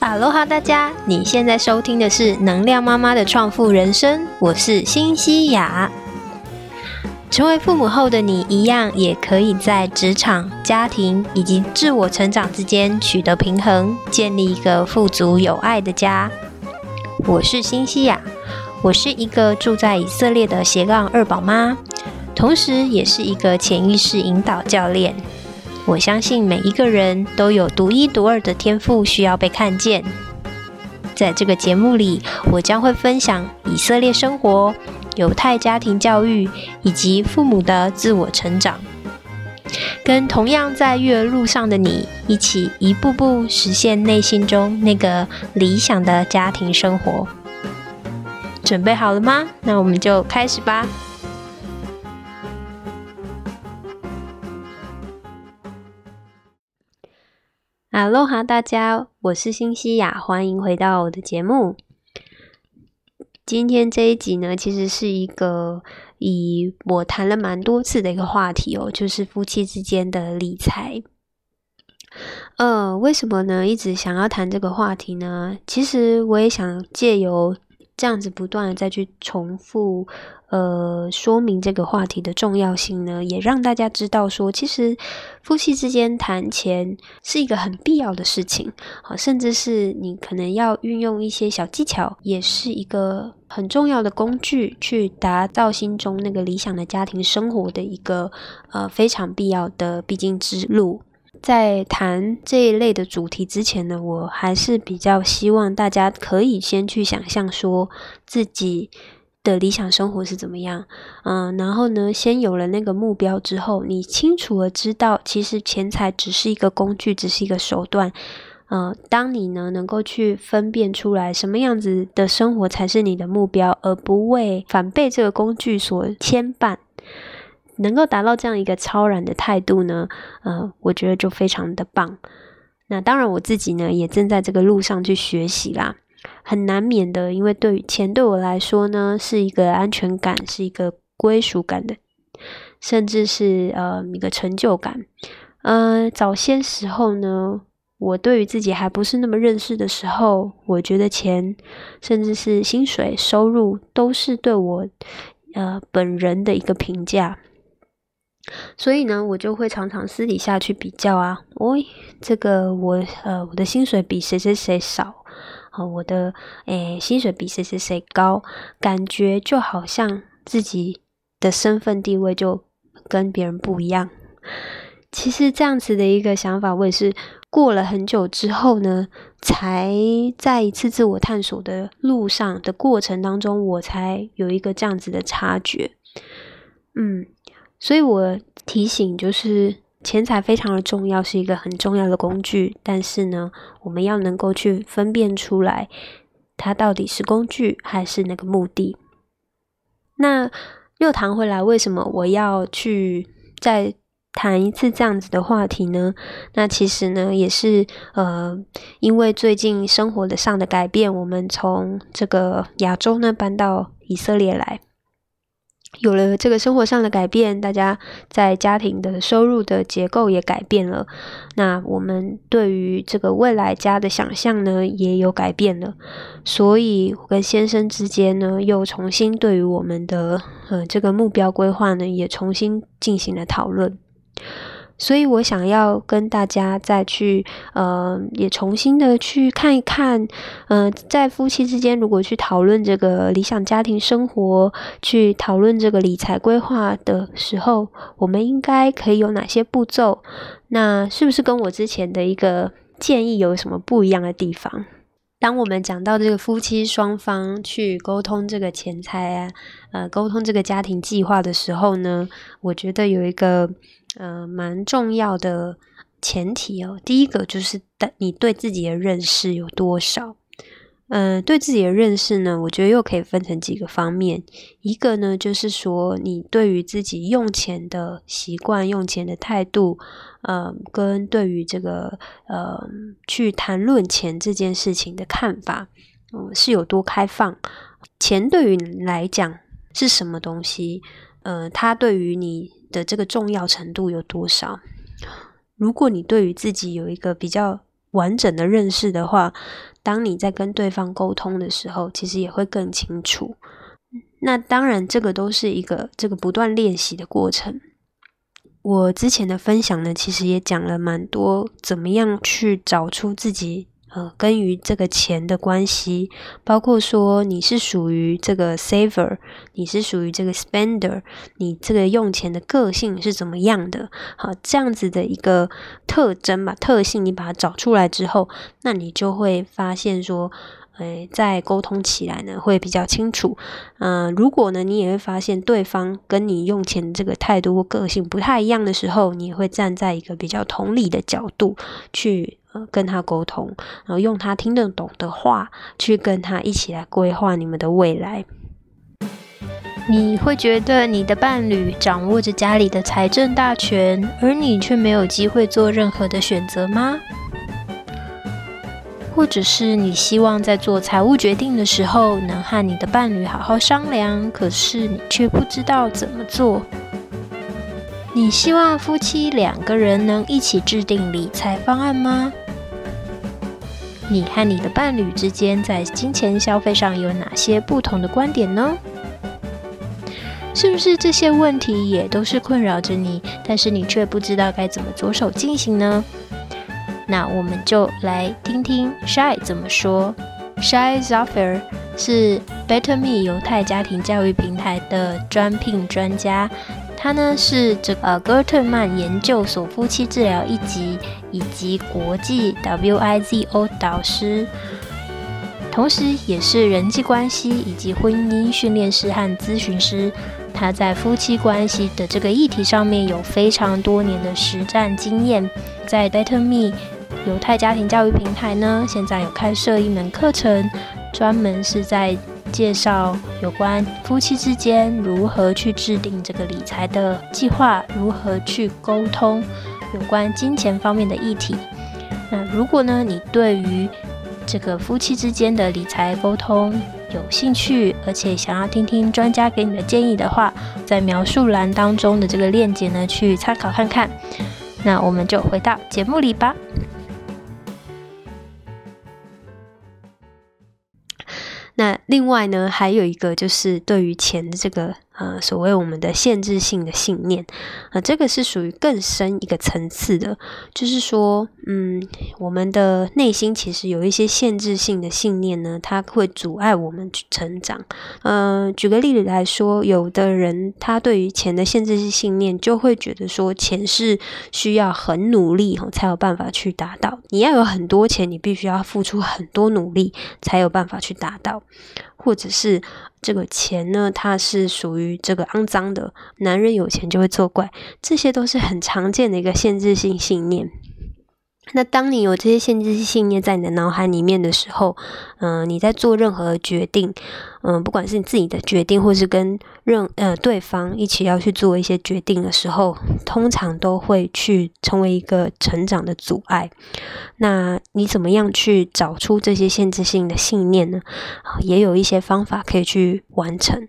哈喽哈，大家！你现在收听的是能量妈妈的创富人生，我是新西亚。成为父母后的你，一样也可以在职场、家庭以及自我成长之间取得平衡，建立一个富足有爱的家。我是新西亚，我是一个住在以色列的斜杠二宝妈，同时也是一个潜意识引导教练。我相信每一个人都有独一无二的天赋，需要被看见。在这个节目里，我将会分享以色列生活、犹太家庭教育以及父母的自我成长，跟同样在育儿路上的你一起，一步步实现内心中那个理想的家庭生活。准备好了吗？那我们就开始吧。哈喽哈，大家，我是新西亚，欢迎回到我的节目。今天这一集呢，其实是一个以我谈了蛮多次的一个话题哦，就是夫妻之间的理财。呃，为什么呢？一直想要谈这个话题呢？其实我也想借由这样子不断的再去重复。呃，说明这个话题的重要性呢，也让大家知道说，其实夫妻之间谈钱是一个很必要的事情，好，甚至是你可能要运用一些小技巧，也是一个很重要的工具，去达到心中那个理想的家庭生活的一个呃非常必要的必经之路。在谈这一类的主题之前呢，我还是比较希望大家可以先去想象说自己。的理想生活是怎么样？嗯，然后呢，先有了那个目标之后，你清楚的知道，其实钱财只是一个工具，只是一个手段。嗯，当你呢能够去分辨出来什么样子的生活才是你的目标，而不为反被这个工具所牵绊，能够达到这样一个超然的态度呢？呃，我觉得就非常的棒。那当然，我自己呢也正在这个路上去学习啦。很难免的，因为对于钱对我来说呢，是一个安全感，是一个归属感的，甚至是呃一个成就感。呃，早些时候呢，我对于自己还不是那么认识的时候，我觉得钱，甚至是薪水收入，都是对我呃本人的一个评价。所以呢，我就会常常私底下去比较啊，哦，这个我呃我的薪水比谁谁谁少。好，我的诶薪水比谁谁谁高，感觉就好像自己的身份地位就跟别人不一样。其实这样子的一个想法，我也是过了很久之后呢，才在一次自我探索的路上的过程当中，我才有一个这样子的察觉。嗯，所以我提醒就是。钱财非常的重要，是一个很重要的工具。但是呢，我们要能够去分辨出来，它到底是工具还是那个目的。那又谈回来，为什么我要去再谈一次这样子的话题呢？那其实呢，也是呃，因为最近生活的上的改变，我们从这个亚洲呢搬到以色列来。有了这个生活上的改变，大家在家庭的收入的结构也改变了。那我们对于这个未来家的想象呢，也有改变了。所以，我跟先生之间呢，又重新对于我们的呃这个目标规划呢，也重新进行了讨论。所以我想要跟大家再去，呃，也重新的去看一看，嗯，在夫妻之间，如果去讨论这个理想家庭生活，去讨论这个理财规划的时候，我们应该可以有哪些步骤？那是不是跟我之前的一个建议有什么不一样的地方？当我们讲到这个夫妻双方去沟通这个钱财啊，呃，沟通这个家庭计划的时候呢，我觉得有一个。呃，蛮重要的前提哦。第一个就是你对自己的认识有多少？嗯，对自己的认识呢，我觉得又可以分成几个方面。一个呢，就是说你对于自己用钱的习惯、用钱的态度，呃，跟对于这个呃去谈论钱这件事情的看法，嗯，是有多开放？钱对于你来讲是什么东西？呃，它对于你。的这个重要程度有多少？如果你对于自己有一个比较完整的认识的话，当你在跟对方沟通的时候，其实也会更清楚。那当然，这个都是一个这个不断练习的过程。我之前的分享呢，其实也讲了蛮多，怎么样去找出自己呃跟于这个钱的关系，包括说你是属于这个 saver，你是属于这个 spender，你这个用钱的个性是怎么样的？好，这样子的一个特征吧，特性，你把它找出来之后，那你就会发现说。诶，在沟通起来呢，会比较清楚。嗯，如果呢，你也会发现对方跟你用钱这个态度或个性不太一样的时候，你也会站在一个比较同理的角度去呃跟他沟通，然后用他听得懂的话去跟他一起来规划你们的未来。你会觉得你的伴侣掌握着家里的财政大权，而你却没有机会做任何的选择吗？或者是你希望在做财务决定的时候，能和你的伴侣好好商量，可是你却不知道怎么做。你希望夫妻两个人能一起制定理财方案吗？你和你的伴侣之间在金钱消费上有哪些不同的观点呢？是不是这些问题也都是困扰着你，但是你却不知道该怎么着手进行呢？那我们就来听听 Shy 怎么说。Shy Zafir 是 Better Me 犹太家庭教育平台的专聘专家，他呢是这个戈特曼研究所夫妻治疗一级以及国际 WIZO 导师，同时也是人际关系以及婚姻训练师和咨询师。他在夫妻关系的这个议题上面有非常多年的实战经验，在 Better Me。犹太家庭教育平台呢，现在有开设一门课程，专门是在介绍有关夫妻之间如何去制定这个理财的计划，如何去沟通有关金钱方面的议题。那如果呢，你对于这个夫妻之间的理财沟通有兴趣，而且想要听听专家给你的建议的话，在描述栏当中的这个链接呢，去参考看看。那我们就回到节目里吧。那另外呢，还有一个就是对于钱的这个。呃，所谓我们的限制性的信念，啊，这个是属于更深一个层次的，就是说，嗯，我们的内心其实有一些限制性的信念呢，它会阻碍我们去成长。嗯，举个例子来说，有的人他对于钱的限制性信念，就会觉得说，钱是需要很努力哈才有办法去达到，你要有很多钱，你必须要付出很多努力才有办法去达到，或者是。这个钱呢，它是属于这个肮脏的。男人有钱就会作怪，这些都是很常见的一个限制性信念。那当你有这些限制性信念在你的脑海里面的时候，嗯，你在做任何决定，嗯，不管是你自己的决定，或是跟任呃对方一起要去做一些决定的时候，通常都会去成为一个成长的阻碍。那你怎么样去找出这些限制性的信念呢？也有一些方法可以去完成。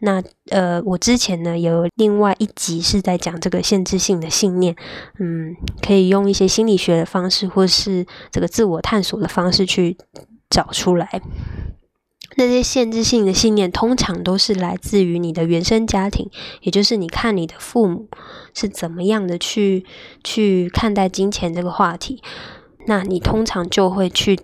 那呃，我之前呢有另外一集是在讲这个限制性的信念，嗯，可以用一些心理学的方式，或是这个自我探索的方式去找出来。那些限制性的信念，通常都是来自于你的原生家庭，也就是你看你的父母是怎么样的去去看待金钱这个话题，那你通常就会去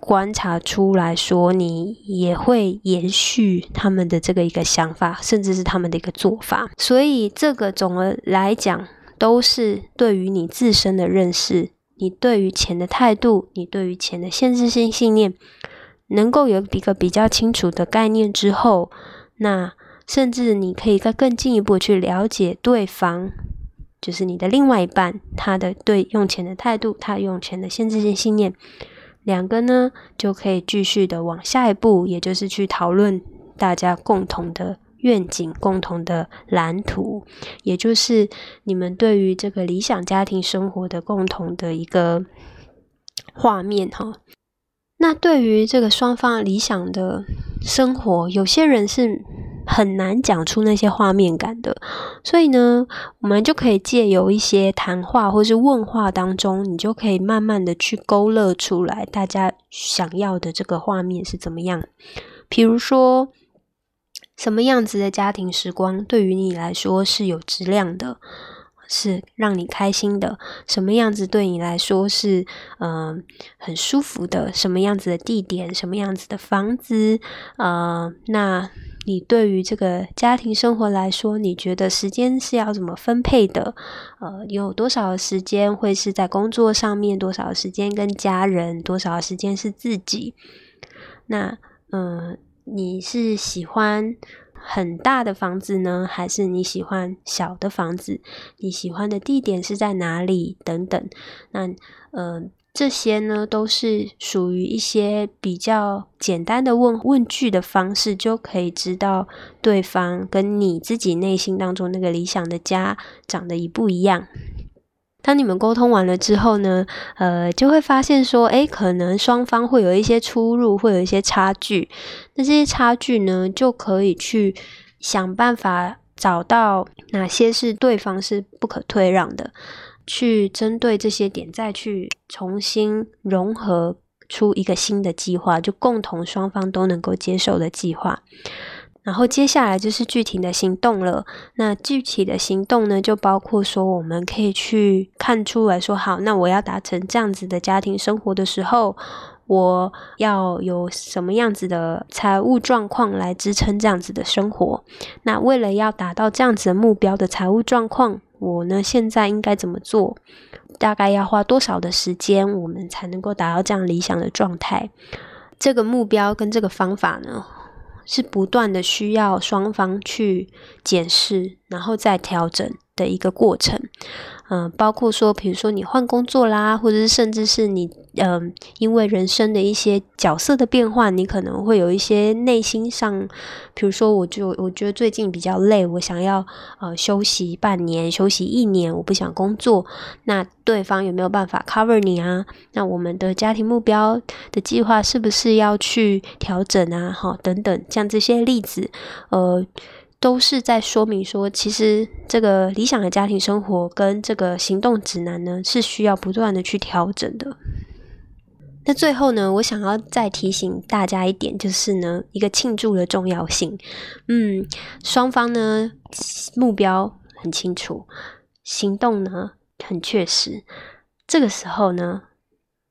观察出来说，你也会延续他们的这个一个想法，甚至是他们的一个做法。所以，这个总的来讲，都是对于你自身的认识，你对于钱的态度，你对于钱的限制性信念。能够有一个比较清楚的概念之后，那甚至你可以再更进一步去了解对方，就是你的另外一半，他的对用钱的态度，他用钱的限制性信念，两个呢就可以继续的往下一步，也就是去讨论大家共同的愿景、共同的蓝图，也就是你们对于这个理想家庭生活的共同的一个画面，哈。那对于这个双方理想的生活，有些人是很难讲出那些画面感的。所以呢，我们就可以借由一些谈话或是问话当中，你就可以慢慢的去勾勒出来大家想要的这个画面是怎么样。比如说，什么样子的家庭时光对于你来说是有质量的？是让你开心的，什么样子对你来说是嗯很舒服的？什么样子的地点？什么样子的房子？呃，那你对于这个家庭生活来说，你觉得时间是要怎么分配的？呃，有多少时间会是在工作上面？多少时间跟家人？多少时间是自己？那嗯，你是喜欢？很大的房子呢，还是你喜欢小的房子？你喜欢的地点是在哪里？等等，那呃，这些呢，都是属于一些比较简单的问问句的方式，就可以知道对方跟你自己内心当中那个理想的家长得一不一样。当你们沟通完了之后呢，呃，就会发现说，诶，可能双方会有一些出入，会有一些差距。那这些差距呢，就可以去想办法找到哪些是对方是不可退让的，去针对这些点再去重新融合出一个新的计划，就共同双方都能够接受的计划。然后接下来就是具体的行动了。那具体的行动呢，就包括说，我们可以去看出来说，好，那我要达成这样子的家庭生活的时候，我要有什么样子的财务状况来支撑这样子的生活？那为了要达到这样子的目标的财务状况，我呢现在应该怎么做？大概要花多少的时间，我们才能够达到这样理想的状态？这个目标跟这个方法呢？是不断的需要双方去检视，然后再调整。的一个过程。嗯，包括说，比如说你换工作啦，或者是甚至是你，嗯，因为人生的一些角色的变换，你可能会有一些内心上，比如说，我就我觉得最近比较累，我想要呃休息半年，休息一年，我不想工作。那对方有没有办法 cover 你啊？那我们的家庭目标的计划是不是要去调整啊？哈，等等，像这些例子，呃。都是在说明说，其实这个理想的家庭生活跟这个行动指南呢，是需要不断的去调整的。那最后呢，我想要再提醒大家一点，就是呢，一个庆祝的重要性。嗯，双方呢目标很清楚，行动呢很确实，这个时候呢，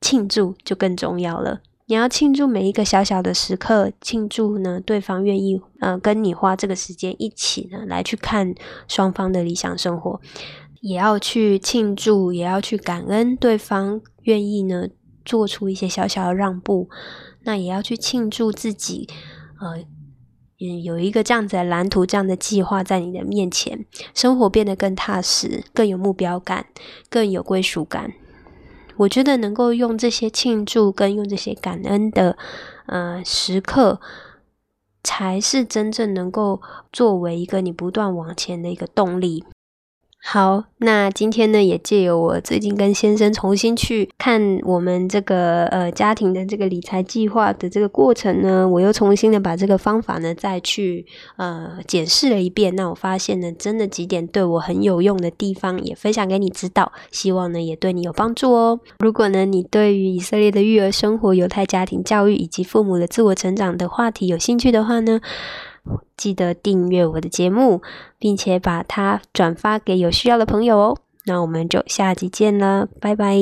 庆祝就更重要了。你要庆祝每一个小小的时刻，庆祝呢对方愿意呃跟你花这个时间一起呢来去看双方的理想生活，也要去庆祝，也要去感恩对方愿意呢做出一些小小的让步，那也要去庆祝自己呃嗯有一个这样子的蓝图、这样的计划在你的面前，生活变得更踏实、更有目标感、更有归属感。我觉得能够用这些庆祝跟用这些感恩的呃时刻，才是真正能够作为一个你不断往前的一个动力。好，那今天呢，也借由我最近跟先生重新去看我们这个呃家庭的这个理财计划的这个过程呢，我又重新的把这个方法呢再去呃检视了一遍。那我发现呢，真的几点对我很有用的地方，也分享给你知道，希望呢也对你有帮助哦。如果呢你对于以色列的育儿生活、犹太家庭教育以及父母的自我成长的话题有兴趣的话呢？记得订阅我的节目，并且把它转发给有需要的朋友哦。那我们就下集见了，拜拜。